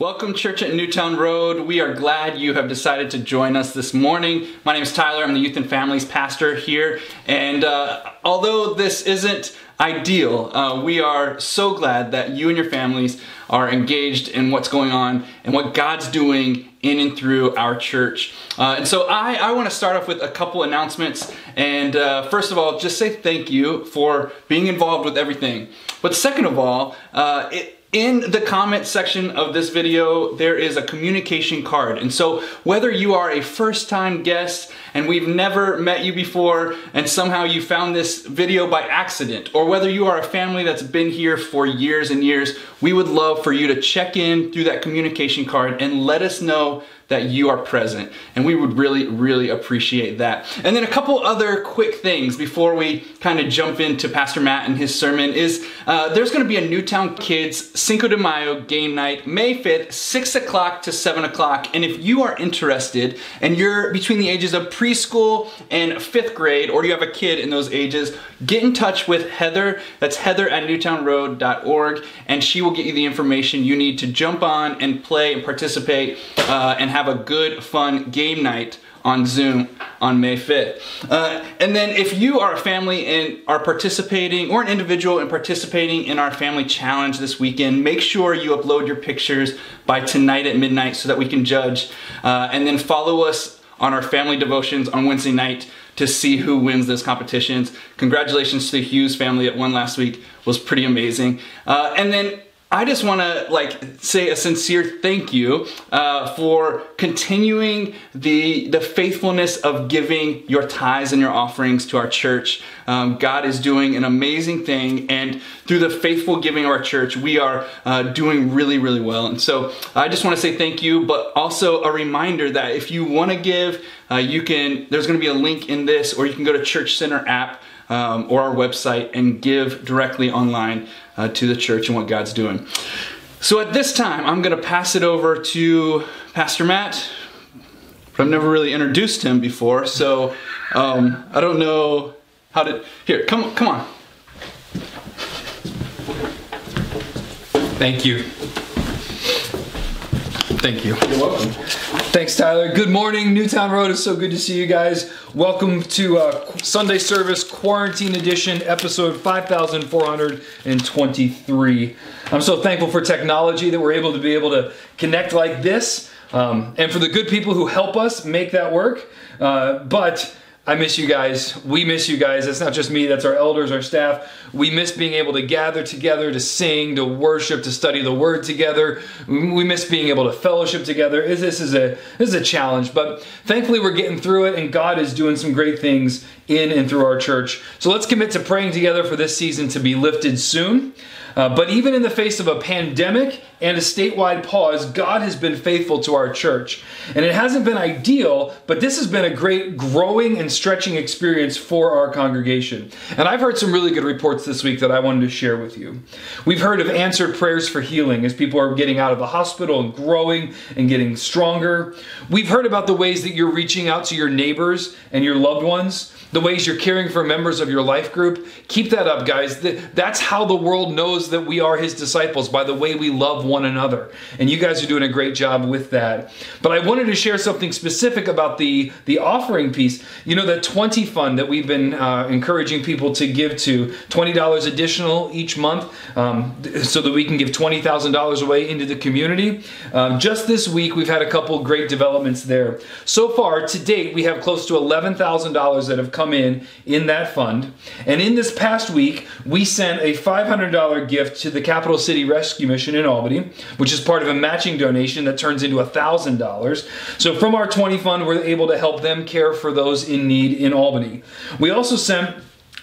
Welcome, Church at Newtown Road. We are glad you have decided to join us this morning. My name is Tyler. I'm the Youth and Families Pastor here. And uh, although this isn't ideal, uh, we are so glad that you and your families are engaged in what's going on and what God's doing in and through our church. Uh, and so I, I want to start off with a couple announcements. And uh, first of all, just say thank you for being involved with everything. But second of all, uh, it, in the comment section of this video, there is a communication card. And so whether you are a first time guest and we've never met you before and somehow you found this video by accident, or whether you are a family that's been here for years and years, we would love for you to check in through that communication card and let us know that you are present. And we would really, really appreciate that. And then a couple other quick things before we kind of jump into Pastor Matt and his sermon is uh, there's to be a Newtown Kids Cinco de Mayo game night, May 5th, 6 o'clock to 7 o'clock. And if you are interested and you're between the ages of preschool and fifth grade, or do you have a kid in those ages, get in touch with Heather. That's heather at newtownroad.org, and she will get you the information you need to jump on and play and participate uh, and have a good, fun game night on Zoom on May 5th. Uh, and then if you are a family and are participating, or an individual and participating in our family challenge this weekend, make sure you upload your pictures by tonight at midnight so that we can judge. Uh, and then follow us on our family devotions on Wednesday night to see who wins those competitions. Congratulations to the Hughes family that won last week. It was pretty amazing. Uh, and then I just want to like say a sincere thank you uh, for continuing the the faithfulness of giving your tithes and your offerings to our church. Um, God is doing an amazing thing, and through the faithful giving of our church, we are uh, doing really really well. And so I just want to say thank you, but also a reminder that if you want to give, uh, you can. There's going to be a link in this, or you can go to Church Center app um, or our website and give directly online uh, to the church and what God's doing. So at this time, I'm going to pass it over to Pastor Matt. But I've never really introduced him before, so um, I don't know how to. Here, come, come on. Thank you. Thank you. You're welcome. Thanks, Tyler. Good morning, Newtown Road. It's so good to see you guys. Welcome to uh, Sunday Service Quarantine Edition, episode 5423. I'm so thankful for technology that we're able to be able to connect like this, um, and for the good people who help us make that work. Uh, but I miss you guys. We miss you guys. That's not just me, that's our elders, our staff. We miss being able to gather together, to sing, to worship, to study the word together. We miss being able to fellowship together. This is a this is a challenge, but thankfully we're getting through it and God is doing some great things in and through our church. So let's commit to praying together for this season to be lifted soon. Uh, but even in the face of a pandemic and a statewide pause, God has been faithful to our church. And it hasn't been ideal, but this has been a great growing and stretching experience for our congregation. And I've heard some really good reports this week that I wanted to share with you. We've heard of answered prayers for healing as people are getting out of the hospital and growing and getting stronger. We've heard about the ways that you're reaching out to your neighbors and your loved ones the ways you're caring for members of your life group. Keep that up, guys. That's how the world knows that we are his disciples, by the way we love one another. And you guys are doing a great job with that. But I wanted to share something specific about the, the offering piece. You know, the 20 fund that we've been uh, encouraging people to give to, $20 additional each month, um, so that we can give $20,000 away into the community. Um, just this week, we've had a couple great developments there. So far, to date, we have close to $11,000 that have come in in that fund. And in this past week, we sent a $500 gift to the Capital City Rescue Mission in Albany, which is part of a matching donation that turns into $1,000. So from our 20 fund, we're able to help them care for those in need in Albany. We also sent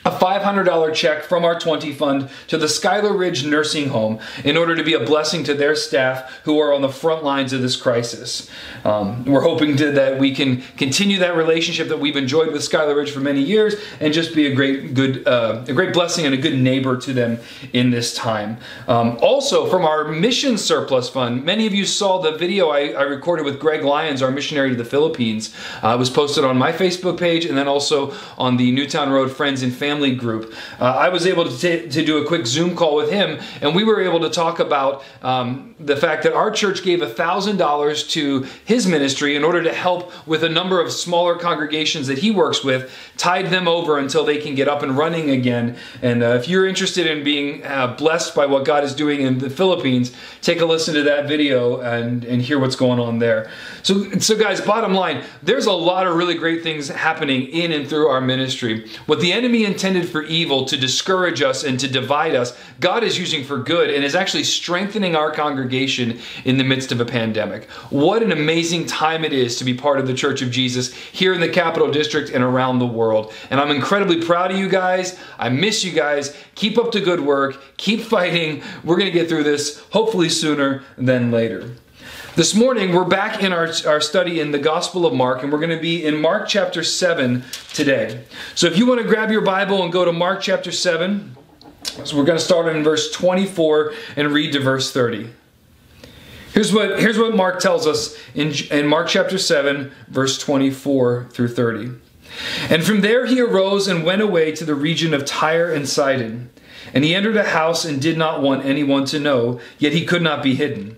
a $500 check from our 20 fund to the Schuyler Ridge Nursing Home in order to be a blessing to their staff who are on the front lines of this crisis. Um, we're hoping to, that we can continue that relationship that we've enjoyed with Schuyler Ridge for many years and just be a great, good, uh, a great blessing and a good neighbor to them in this time. Um, also, from our mission surplus fund, many of you saw the video I, I recorded with Greg Lyons, our missionary to the Philippines. Uh, it was posted on my Facebook page and then also on the Newtown Road Friends and Family family group. Uh, I was able to, t- to do a quick Zoom call with him, and we were able to talk about um, the fact that our church gave $1,000 to his ministry in order to help with a number of smaller congregations that he works with, tide them over until they can get up and running again. And uh, if you're interested in being uh, blessed by what God is doing in the Philippines, take a listen to that video and, and hear what's going on there. So, so guys, bottom line, there's a lot of really great things happening in and through our ministry. What the enemy intended for evil to discourage us and to divide us, God is using for good and is actually strengthening our congregation in the midst of a pandemic. What an amazing time it is to be part of the Church of Jesus here in the Capital District and around the world. And I'm incredibly proud of you guys. I miss you guys. Keep up the good work. Keep fighting. We're going to get through this hopefully sooner than later. This morning, we're back in our, our study in the Gospel of Mark, and we're going to be in Mark chapter 7 today. So if you want to grab your Bible and go to Mark chapter 7, so we're going to start in verse 24 and read to verse 30. Here's what, here's what Mark tells us in, in Mark chapter 7, verse 24 through 30. And from there he arose and went away to the region of Tyre and Sidon. And he entered a house and did not want anyone to know, yet he could not be hidden.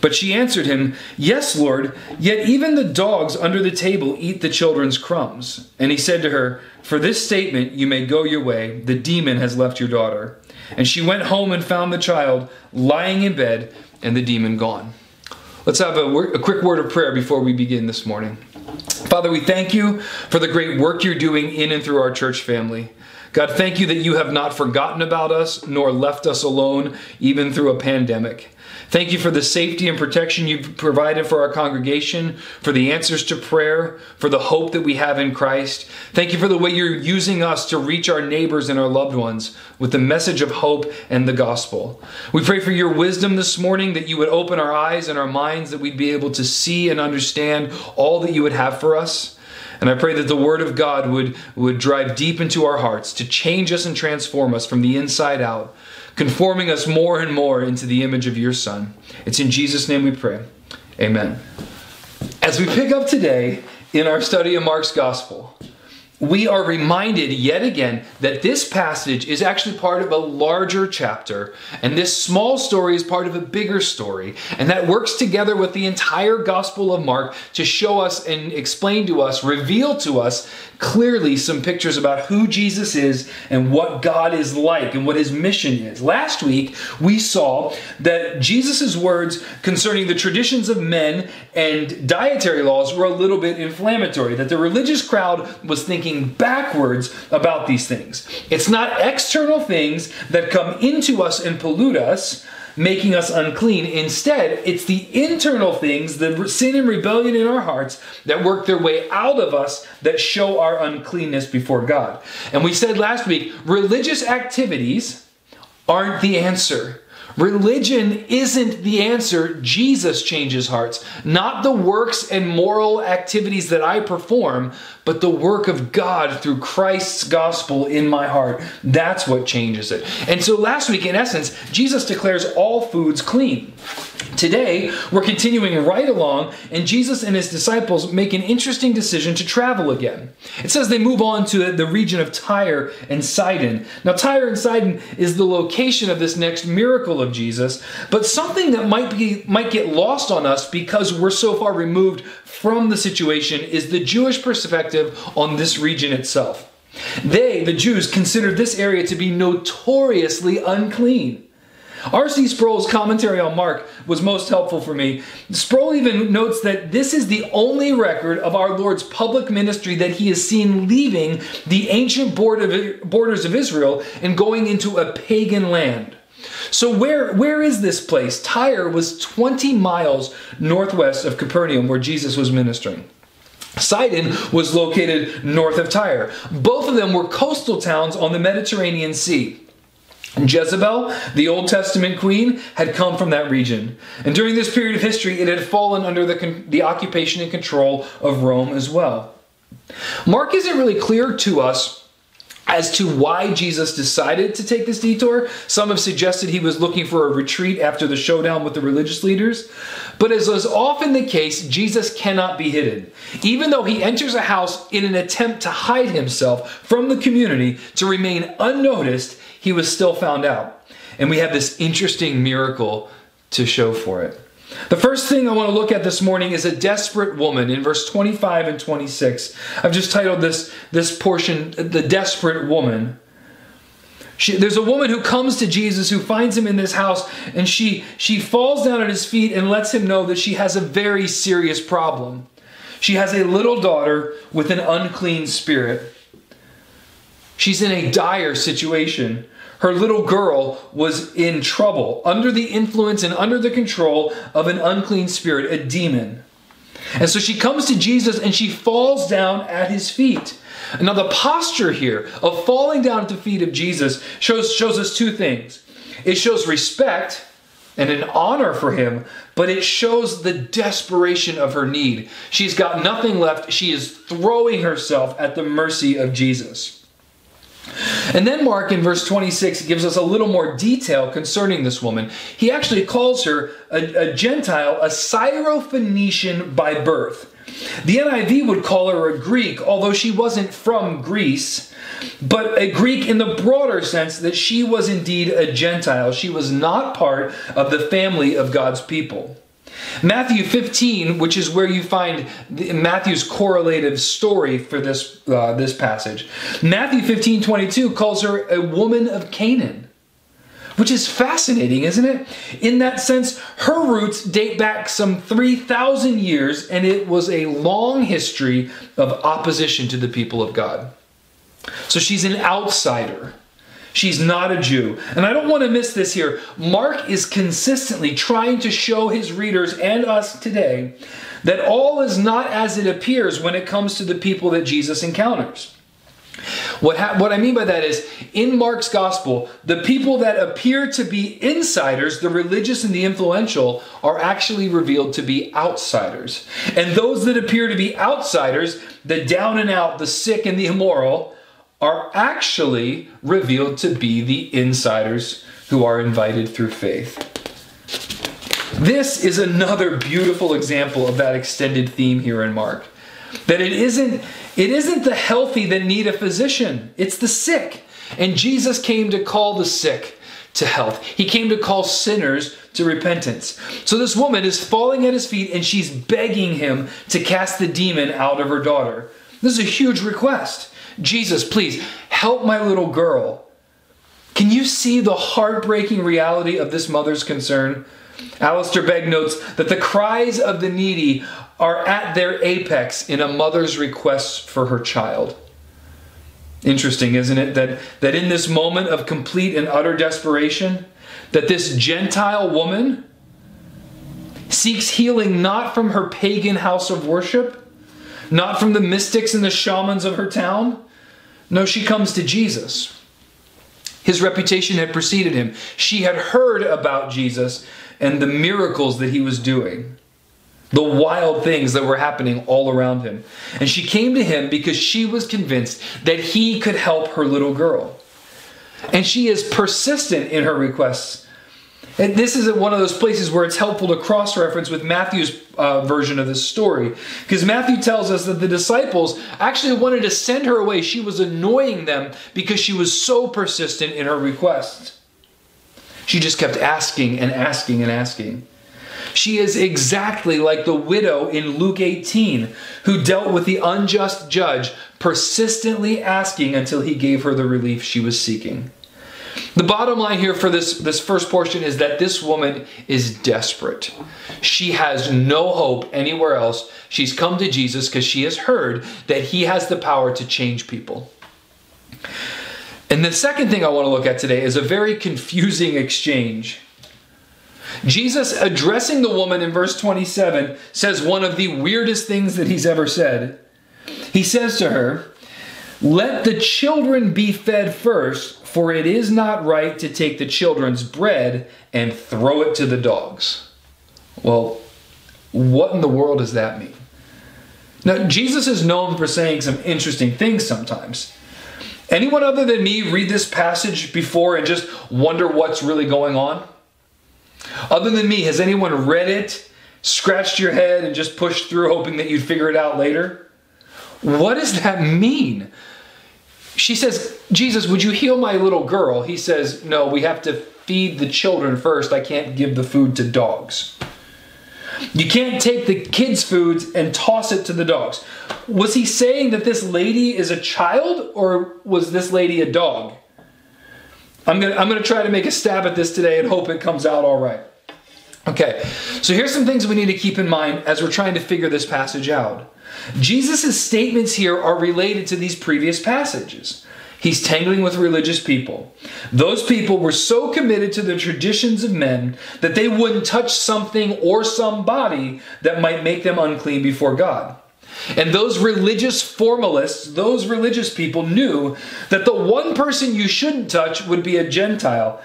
But she answered him, Yes, Lord, yet even the dogs under the table eat the children's crumbs. And he said to her, For this statement you may go your way, the demon has left your daughter. And she went home and found the child lying in bed and the demon gone. Let's have a, a quick word of prayer before we begin this morning. Father, we thank you for the great work you're doing in and through our church family. God, thank you that you have not forgotten about us nor left us alone, even through a pandemic. Thank you for the safety and protection you've provided for our congregation, for the answers to prayer, for the hope that we have in Christ. Thank you for the way you're using us to reach our neighbors and our loved ones with the message of hope and the gospel. We pray for your wisdom this morning that you would open our eyes and our minds, that we'd be able to see and understand all that you would have for us. And I pray that the Word of God would, would drive deep into our hearts to change us and transform us from the inside out conforming us more and more into the image of your Son. It's in Jesus' name we pray. Amen. As we pick up today in our study of Mark's Gospel, we are reminded yet again that this passage is actually part of a larger chapter, and this small story is part of a bigger story, and that works together with the entire Gospel of Mark to show us and explain to us, reveal to us clearly some pictures about who Jesus is and what God is like and what his mission is. Last week, we saw that Jesus' words concerning the traditions of men and dietary laws were a little bit inflammatory, that the religious crowd was thinking backwards about these things. It's not external things that come into us and pollute us making us unclean. Instead, it's the internal things, the sin and rebellion in our hearts, that work their way out of us that show our uncleanness before God. And we said last week religious activities aren't the answer. Religion isn't the answer. Jesus changes hearts. Not the works and moral activities that I perform, but the work of God through Christ's gospel in my heart. That's what changes it. And so last week, in essence, Jesus declares all foods clean. Today, we're continuing right along, and Jesus and his disciples make an interesting decision to travel again. It says they move on to the region of Tyre and Sidon. Now, Tyre and Sidon is the location of this next miracle of Jesus, but something that might be might get lost on us because we're so far removed from the situation is the Jewish perspective on this region itself. They, the Jews, considered this area to be notoriously unclean. R.C. Sproul's commentary on Mark was most helpful for me. Sproul even notes that this is the only record of our Lord's public ministry that he is seen leaving the ancient borders of Israel and going into a pagan land. So where where is this place? Tyre was 20 miles northwest of Capernaum where Jesus was ministering. Sidon was located north of Tyre. Both of them were coastal towns on the Mediterranean Sea. Jezebel, the Old Testament queen, had come from that region. And during this period of history, it had fallen under the, the occupation and control of Rome as well. Mark isn't really clear to us as to why Jesus decided to take this detour. Some have suggested he was looking for a retreat after the showdown with the religious leaders. But as is often the case, Jesus cannot be hidden. Even though he enters a house in an attempt to hide himself from the community to remain unnoticed, he was still found out. And we have this interesting miracle to show for it. The first thing I want to look at this morning is a desperate woman in verse 25 and 26. I've just titled this, this portion, The Desperate Woman. She, there's a woman who comes to Jesus who finds him in this house and she, she falls down at his feet and lets him know that she has a very serious problem. She has a little daughter with an unclean spirit. She's in a dire situation her little girl was in trouble, under the influence and under the control of an unclean spirit, a demon. And so she comes to Jesus and she falls down at his feet. Now, the posture here of falling down at the feet of Jesus shows, shows us two things it shows respect and an honor for him, but it shows the desperation of her need. She's got nothing left. She is throwing herself at the mercy of Jesus. And then Mark in verse 26 gives us a little more detail concerning this woman. He actually calls her a, a Gentile, a Syrophoenician by birth. The NIV would call her a Greek, although she wasn't from Greece, but a Greek in the broader sense that she was indeed a Gentile. She was not part of the family of God's people. Matthew 15, which is where you find Matthew's correlative story for this, uh, this passage. Matthew 15, 22 calls her a woman of Canaan, which is fascinating, isn't it? In that sense, her roots date back some 3,000 years, and it was a long history of opposition to the people of God. So she's an outsider. She's not a Jew. And I don't want to miss this here. Mark is consistently trying to show his readers and us today that all is not as it appears when it comes to the people that Jesus encounters. What, ha- what I mean by that is, in Mark's gospel, the people that appear to be insiders, the religious and the influential, are actually revealed to be outsiders. And those that appear to be outsiders, the down and out, the sick and the immoral, are actually revealed to be the insiders who are invited through faith. This is another beautiful example of that extended theme here in Mark. That it isn't it isn't the healthy that need a physician, it's the sick. And Jesus came to call the sick to health. He came to call sinners to repentance. So this woman is falling at his feet and she's begging him to cast the demon out of her daughter. This is a huge request. Jesus, please help my little girl. Can you see the heartbreaking reality of this mother's concern? Alistair Begg notes that the cries of the needy are at their apex in a mother's request for her child. Interesting, isn't it? That, that in this moment of complete and utter desperation, that this Gentile woman seeks healing not from her pagan house of worship, not from the mystics and the shamans of her town, no, she comes to Jesus. His reputation had preceded him. She had heard about Jesus and the miracles that he was doing, the wild things that were happening all around him. And she came to him because she was convinced that he could help her little girl. And she is persistent in her requests and this is one of those places where it's helpful to cross reference with Matthew's uh, version of this story. Because Matthew tells us that the disciples actually wanted to send her away. She was annoying them because she was so persistent in her request. She just kept asking and asking and asking. She is exactly like the widow in Luke 18 who dealt with the unjust judge, persistently asking until he gave her the relief she was seeking. The bottom line here for this, this first portion is that this woman is desperate. She has no hope anywhere else. She's come to Jesus because she has heard that he has the power to change people. And the second thing I want to look at today is a very confusing exchange. Jesus, addressing the woman in verse 27, says one of the weirdest things that he's ever said. He says to her, Let the children be fed first For it is not right to take the children's bread and throw it to the dogs. Well, what in the world does that mean? Now, Jesus is known for saying some interesting things sometimes. Anyone other than me read this passage before and just wonder what's really going on? Other than me, has anyone read it, scratched your head, and just pushed through hoping that you'd figure it out later? What does that mean? She says, Jesus, would you heal my little girl? He says, No, we have to feed the children first. I can't give the food to dogs. You can't take the kids' foods and toss it to the dogs. Was he saying that this lady is a child or was this lady a dog? I'm gonna, I'm gonna try to make a stab at this today and hope it comes out all right. Okay, so here's some things we need to keep in mind as we're trying to figure this passage out. Jesus' statements here are related to these previous passages. He's tangling with religious people. Those people were so committed to the traditions of men that they wouldn't touch something or somebody that might make them unclean before God. And those religious formalists, those religious people knew that the one person you shouldn't touch would be a Gentile,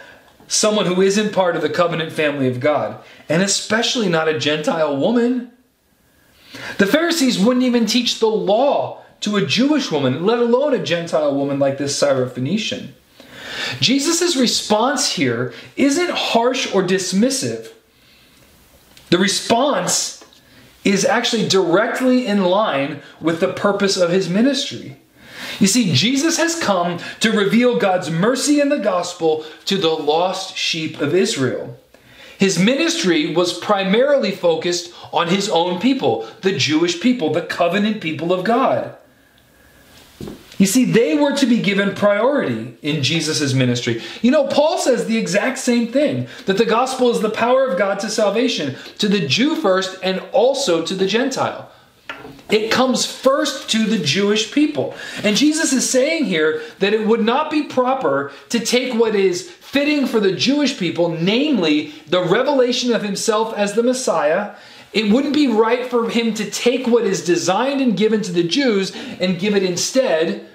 someone who isn't part of the covenant family of God, and especially not a Gentile woman. The Pharisees wouldn't even teach the law to a Jewish woman, let alone a Gentile woman like this Syrophoenician. Jesus' response here isn't harsh or dismissive. The response is actually directly in line with the purpose of his ministry. You see, Jesus has come to reveal God's mercy in the gospel to the lost sheep of Israel. His ministry was primarily focused on his own people, the Jewish people, the covenant people of God. You see, they were to be given priority in Jesus' ministry. You know, Paul says the exact same thing that the gospel is the power of God to salvation, to the Jew first and also to the Gentile. It comes first to the Jewish people. And Jesus is saying here that it would not be proper to take what is fitting for the Jewish people, namely the revelation of himself as the Messiah, it wouldn't be right for him to take what is designed and given to the Jews and give it instead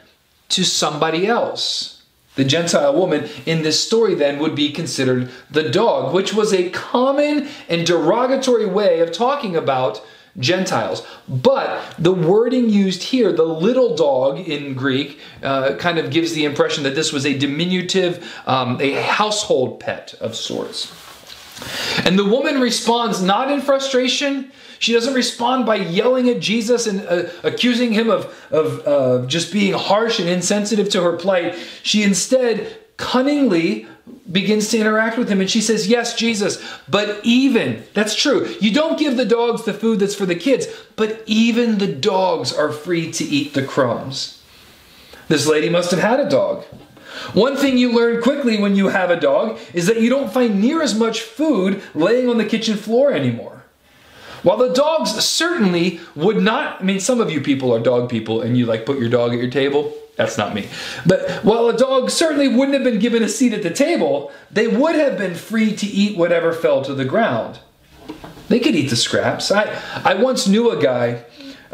to somebody else. The Gentile woman in this story then would be considered the dog, which was a common and derogatory way of talking about Gentiles. But the wording used here, the little dog in Greek, uh, kind of gives the impression that this was a diminutive, um, a household pet of sorts. And the woman responds not in frustration. She doesn't respond by yelling at Jesus and uh, accusing him of, of uh, just being harsh and insensitive to her plight. She instead cunningly begins to interact with him and she says, Yes, Jesus, but even, that's true, you don't give the dogs the food that's for the kids, but even the dogs are free to eat the crumbs. This lady must have had a dog. One thing you learn quickly when you have a dog is that you don't find near as much food laying on the kitchen floor anymore. While the dogs certainly would not, I mean, some of you people are dog people and you like put your dog at your table. That's not me. But while a dog certainly wouldn't have been given a seat at the table, they would have been free to eat whatever fell to the ground. They could eat the scraps. I, I once knew a guy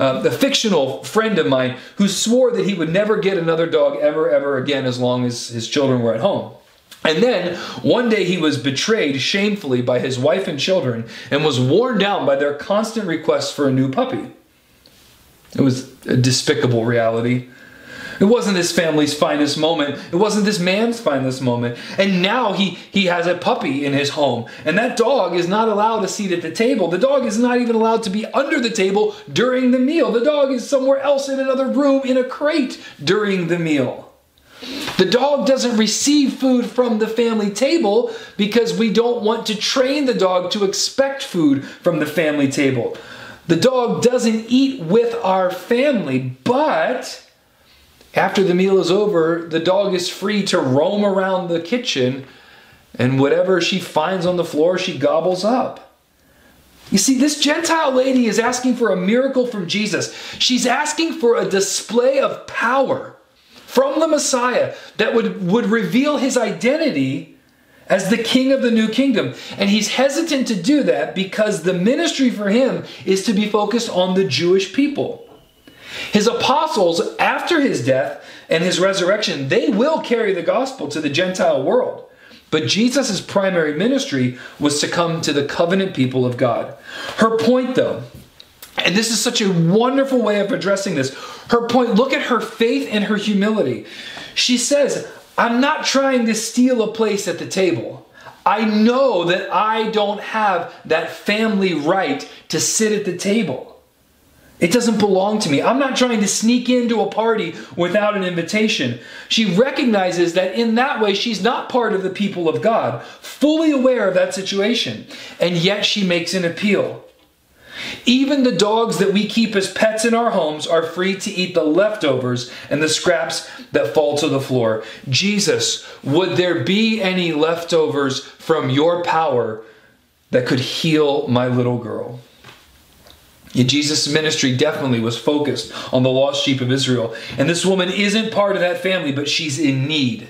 um, a fictional friend of mine who swore that he would never get another dog ever, ever again as long as his children were at home. And then one day he was betrayed shamefully by his wife and children and was worn down by their constant requests for a new puppy. It was a despicable reality. It wasn't this family's finest moment. It wasn't this man's finest moment. And now he, he has a puppy in his home. And that dog is not allowed a seat at the table. The dog is not even allowed to be under the table during the meal. The dog is somewhere else in another room in a crate during the meal. The dog doesn't receive food from the family table because we don't want to train the dog to expect food from the family table. The dog doesn't eat with our family, but after the meal is over, the dog is free to roam around the kitchen and whatever she finds on the floor, she gobbles up. You see, this Gentile lady is asking for a miracle from Jesus. She's asking for a display of power from the Messiah that would, would reveal his identity as the king of the new kingdom. And he's hesitant to do that because the ministry for him is to be focused on the Jewish people. His apostles, after his death and his resurrection, they will carry the gospel to the Gentile world. But Jesus' primary ministry was to come to the covenant people of God. Her point, though, and this is such a wonderful way of addressing this. Her point look at her faith and her humility. She says, I'm not trying to steal a place at the table. I know that I don't have that family right to sit at the table. It doesn't belong to me. I'm not trying to sneak into a party without an invitation. She recognizes that in that way, she's not part of the people of God, fully aware of that situation, and yet she makes an appeal. Even the dogs that we keep as pets in our homes are free to eat the leftovers and the scraps that fall to the floor. Jesus, would there be any leftovers from your power that could heal my little girl? Jesus' ministry definitely was focused on the lost sheep of Israel. And this woman isn't part of that family, but she's in need.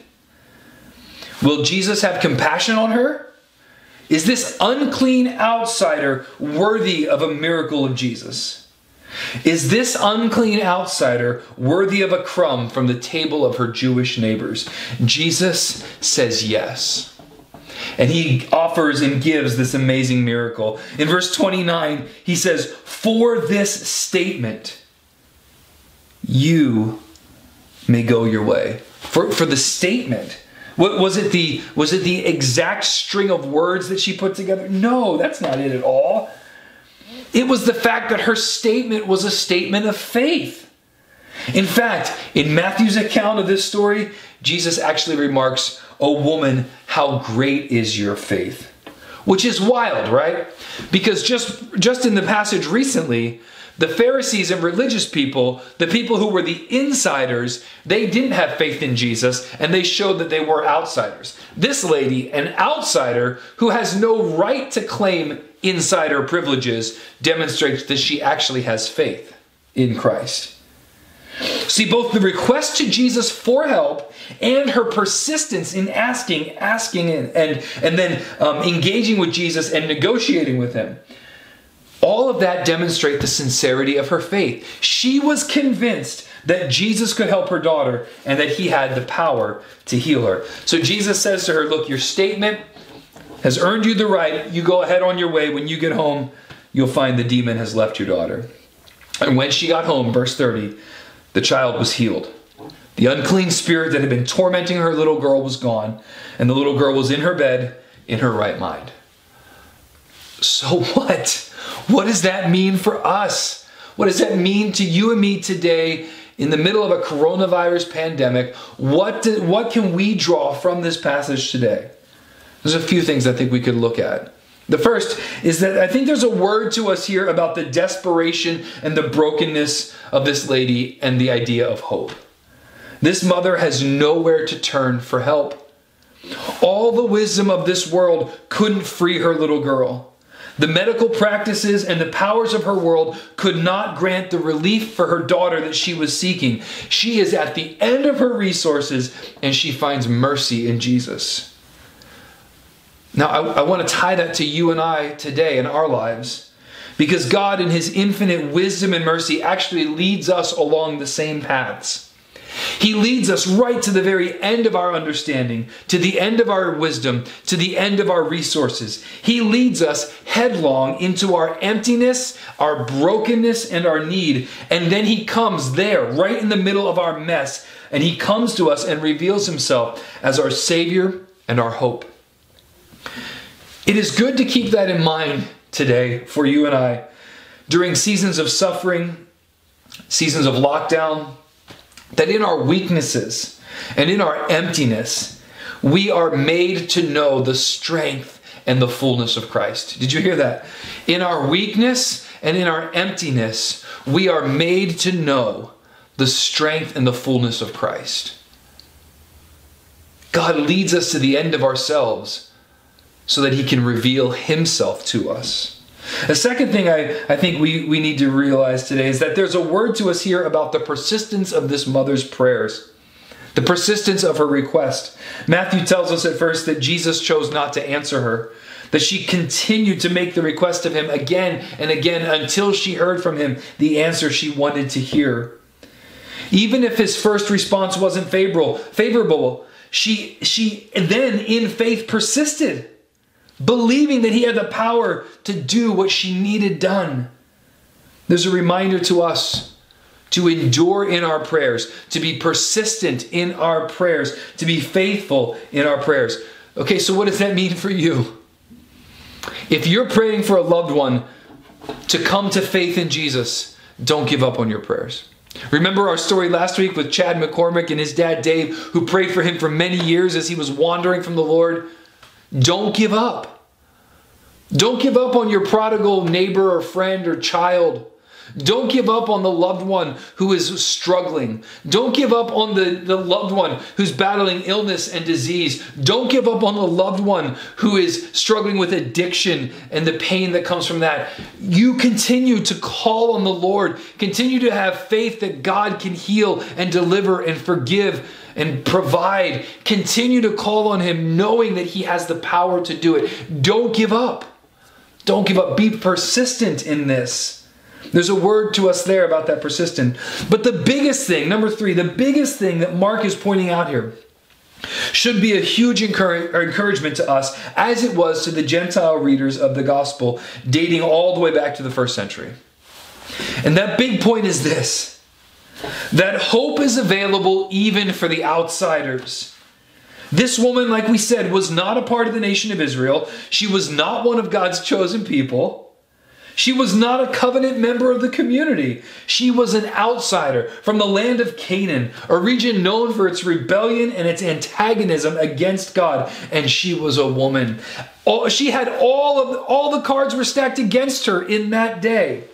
Will Jesus have compassion on her? Is this unclean outsider worthy of a miracle of Jesus? Is this unclean outsider worthy of a crumb from the table of her Jewish neighbors? Jesus says yes. And he offers and gives this amazing miracle. In verse 29, he says, For this statement, you may go your way. For, for the statement. what, Was it the was it the exact string of words that she put together? No, that's not it at all. It was the fact that her statement was a statement of faith. In fact, in Matthew's account of this story, Jesus actually remarks, "O woman, how great is your faith." Which is wild, right? Because just just in the passage recently, the Pharisees and religious people, the people who were the insiders, they didn't have faith in Jesus and they showed that they were outsiders. This lady, an outsider who has no right to claim insider privileges, demonstrates that she actually has faith in Christ. See, both the request to Jesus for help and her persistence in asking, asking, and, and, and then um, engaging with Jesus and negotiating with him all of that demonstrate the sincerity of her faith. She was convinced that Jesus could help her daughter and that he had the power to heal her. So Jesus says to her, Look, your statement has earned you the right. You go ahead on your way. When you get home, you'll find the demon has left your daughter. And when she got home, verse 30, the child was healed. The unclean spirit that had been tormenting her little girl was gone, and the little girl was in her bed in her right mind. So what? What does that mean for us? What does that mean to you and me today in the middle of a coronavirus pandemic? What, do, what can we draw from this passage today? There's a few things I think we could look at. The first is that I think there's a word to us here about the desperation and the brokenness of this lady and the idea of hope. This mother has nowhere to turn for help. All the wisdom of this world couldn't free her little girl. The medical practices and the powers of her world could not grant the relief for her daughter that she was seeking. She is at the end of her resources and she finds mercy in Jesus. Now, I, I want to tie that to you and I today in our lives because God, in His infinite wisdom and mercy, actually leads us along the same paths. He leads us right to the very end of our understanding, to the end of our wisdom, to the end of our resources. He leads us headlong into our emptiness, our brokenness, and our need. And then He comes there, right in the middle of our mess, and He comes to us and reveals Himself as our Savior and our hope. It is good to keep that in mind today for you and I. During seasons of suffering, seasons of lockdown, that in our weaknesses and in our emptiness, we are made to know the strength and the fullness of Christ. Did you hear that? In our weakness and in our emptiness, we are made to know the strength and the fullness of Christ. God leads us to the end of ourselves so that He can reveal Himself to us. The second thing I, I think we, we need to realize today is that there's a word to us here about the persistence of this mother's prayers, the persistence of her request. Matthew tells us at first that Jesus chose not to answer her, that she continued to make the request of him again and again until she heard from him the answer she wanted to hear. Even if his first response wasn't favorable, favorable, she she then in faith persisted, believing that he had the power to do what she needed done. There's a reminder to us to endure in our prayers, to be persistent in our prayers, to be faithful in our prayers. Okay, so what does that mean for you? If you're praying for a loved one to come to faith in Jesus, don't give up on your prayers. Remember our story last week with Chad McCormick and his dad Dave, who prayed for him for many years as he was wandering from the Lord? Don't give up. Don't give up on your prodigal neighbor or friend or child. Don't give up on the loved one who is struggling. Don't give up on the, the loved one who's battling illness and disease. Don't give up on the loved one who is struggling with addiction and the pain that comes from that. You continue to call on the Lord. Continue to have faith that God can heal and deliver and forgive and provide. Continue to call on Him knowing that He has the power to do it. Don't give up. Don't give up. Be persistent in this. There's a word to us there about that persistent. But the biggest thing, number three, the biggest thing that Mark is pointing out here should be a huge encouragement to us, as it was to the Gentile readers of the gospel, dating all the way back to the first century. And that big point is this that hope is available even for the outsiders. This woman, like we said, was not a part of the nation of Israel. She was not one of God's chosen people. She was not a covenant member of the community. She was an outsider from the land of Canaan, a region known for its rebellion and its antagonism against God. And she was a woman. She had all of all the cards were stacked against her in that day.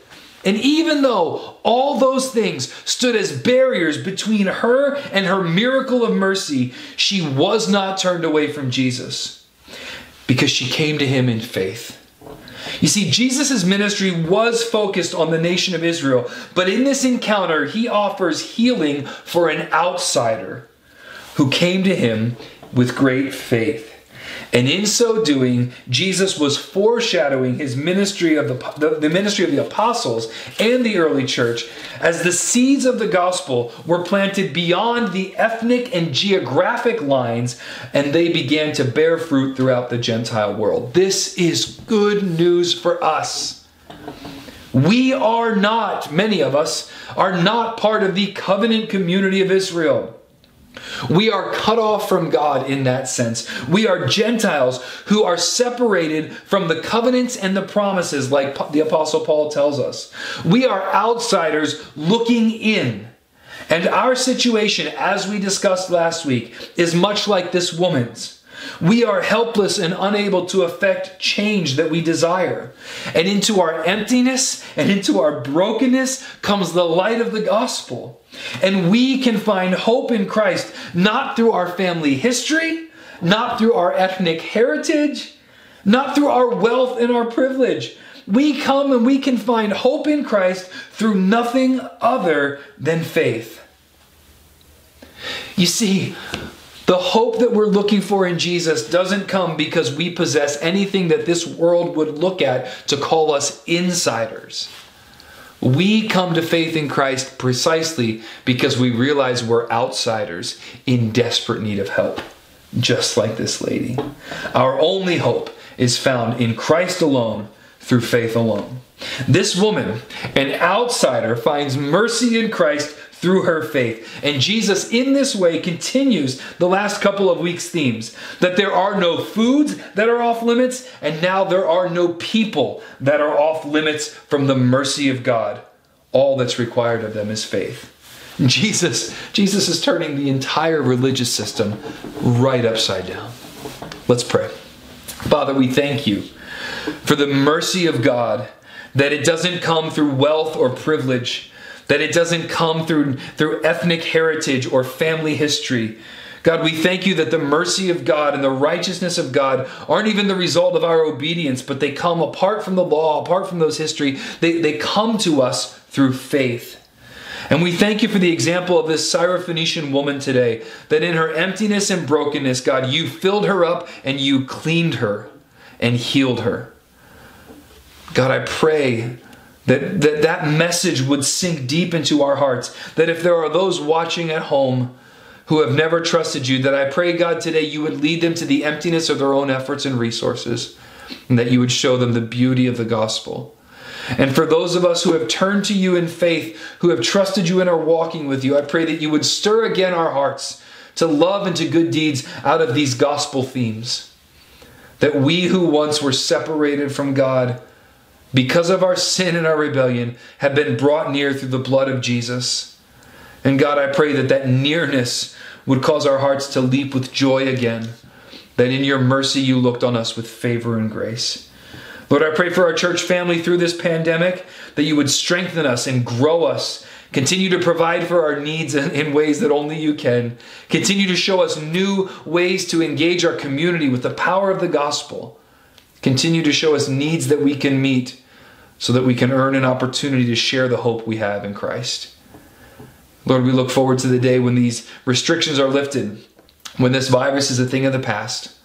And even though all those things stood as barriers between her and her miracle of mercy, she was not turned away from Jesus because she came to him in faith. You see, Jesus' ministry was focused on the nation of Israel, but in this encounter, he offers healing for an outsider who came to him with great faith. And in so doing, Jesus was foreshadowing his ministry of the, the, the, ministry of the apostles and the early church as the seeds of the gospel were planted beyond the ethnic and geographic lines and they began to bear fruit throughout the Gentile world. This is good news for us. We are not, many of us, are not part of the covenant community of Israel. We are cut off from God in that sense. We are Gentiles who are separated from the covenants and the promises, like the Apostle Paul tells us. We are outsiders looking in. And our situation, as we discussed last week, is much like this woman's. We are helpless and unable to effect change that we desire. And into our emptiness and into our brokenness comes the light of the gospel. And we can find hope in Christ not through our family history, not through our ethnic heritage, not through our wealth and our privilege. We come and we can find hope in Christ through nothing other than faith. You see, the hope that we're looking for in Jesus doesn't come because we possess anything that this world would look at to call us insiders. We come to faith in Christ precisely because we realize we're outsiders in desperate need of help, just like this lady. Our only hope is found in Christ alone through faith alone. This woman, an outsider, finds mercy in Christ through her faith. And Jesus, in this way, continues the last couple of weeks' themes that there are no foods that are off limits, and now there are no people that are off limits from the mercy of God. All that's required of them is faith. Jesus, Jesus is turning the entire religious system right upside down. Let's pray. Father, we thank you for the mercy of God that it doesn't come through wealth or privilege that it doesn't come through, through ethnic heritage or family history. God, we thank you that the mercy of God and the righteousness of God aren't even the result of our obedience, but they come apart from the law, apart from those history. They, they come to us through faith. And we thank you for the example of this Syrophoenician woman today, that in her emptiness and brokenness, God, you filled her up and you cleaned her and healed her. God, I pray That, that that message would sink deep into our hearts. That if there are those watching at home who have never trusted you, that I pray, God, today you would lead them to the emptiness of their own efforts and resources, and that you would show them the beauty of the gospel. And for those of us who have turned to you in faith, who have trusted you and are walking with you, I pray that you would stir again our hearts to love and to good deeds out of these gospel themes. That we who once were separated from God because of our sin and our rebellion, have been brought near through the blood of Jesus. And God, I pray that that nearness would cause our hearts to leap with joy again, that in your mercy you looked on us with favor and grace. Lord, I pray for our church family through this pandemic that you would strengthen us and grow us. Continue to provide for our needs in ways that only you can. Continue to show us new ways to engage our community with the power of the gospel. Continue to show us needs that we can meet so that we can earn an opportunity to share the hope we have in Christ. Lord, we look forward to the day when these restrictions are lifted, when this virus is a thing of the past,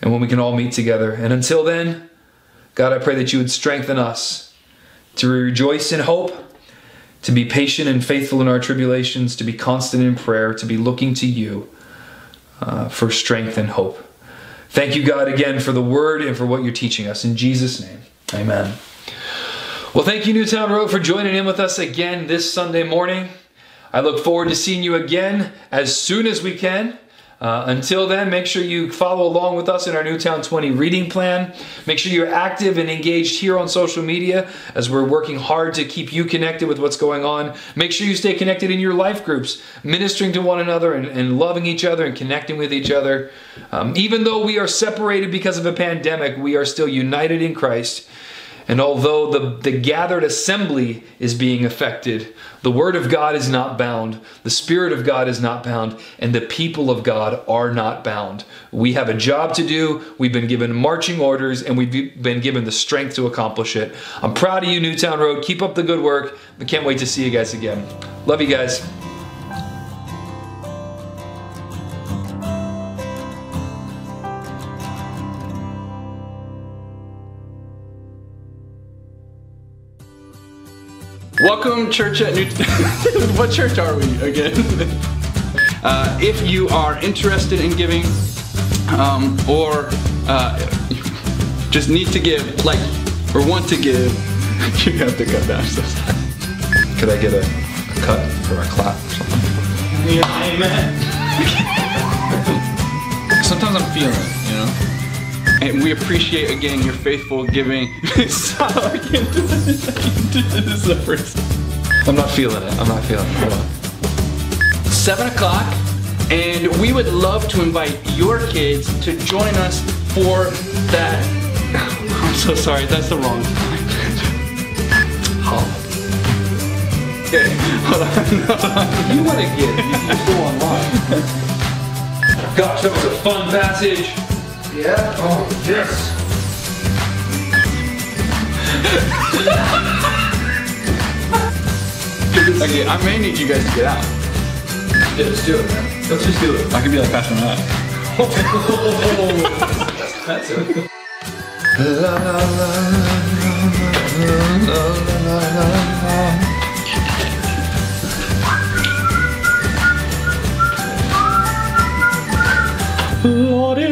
and when we can all meet together. And until then, God, I pray that you would strengthen us to rejoice in hope, to be patient and faithful in our tribulations, to be constant in prayer, to be looking to you uh, for strength and hope. Thank you, God, again for the word and for what you're teaching us. In Jesus' name, amen. Well, thank you, Newtown Road, for joining in with us again this Sunday morning. I look forward to seeing you again as soon as we can. Uh, until then, make sure you follow along with us in our Newtown 20 reading plan. Make sure you're active and engaged here on social media as we're working hard to keep you connected with what's going on. Make sure you stay connected in your life groups, ministering to one another and, and loving each other and connecting with each other. Um, even though we are separated because of a pandemic, we are still united in Christ. And although the, the gathered assembly is being affected, the Word of God is not bound, the Spirit of God is not bound, and the people of God are not bound. We have a job to do, we've been given marching orders, and we've been given the strength to accomplish it. I'm proud of you, Newtown Road. Keep up the good work. I can't wait to see you guys again. Love you guys. Welcome, church at New. what church are we again? uh, if you are interested in giving, um, or uh, just need to give, like, or want to give, you have to cut that. So Could I get a, a cut or a clap or something? Yeah, amen. Sometimes I'm feeling you know? And we appreciate again your faithful giving. Stop, I can't do this. I can't do this. This is the first. I'm not feeling it. I'm not feeling it. Hold on. Seven o'clock, and we would love to invite your kids to join us for that. I'm so sorry, that's the wrong time. Okay, hold on, hold on. You want to give, you can go online. Gosh, that was a fun passage. Yeah? Oh, yes. Okay, I may need you guys to get out. Yeah, let's do it, man. Let's just do it. I could be like Pastor Matt. That's it. Lord, it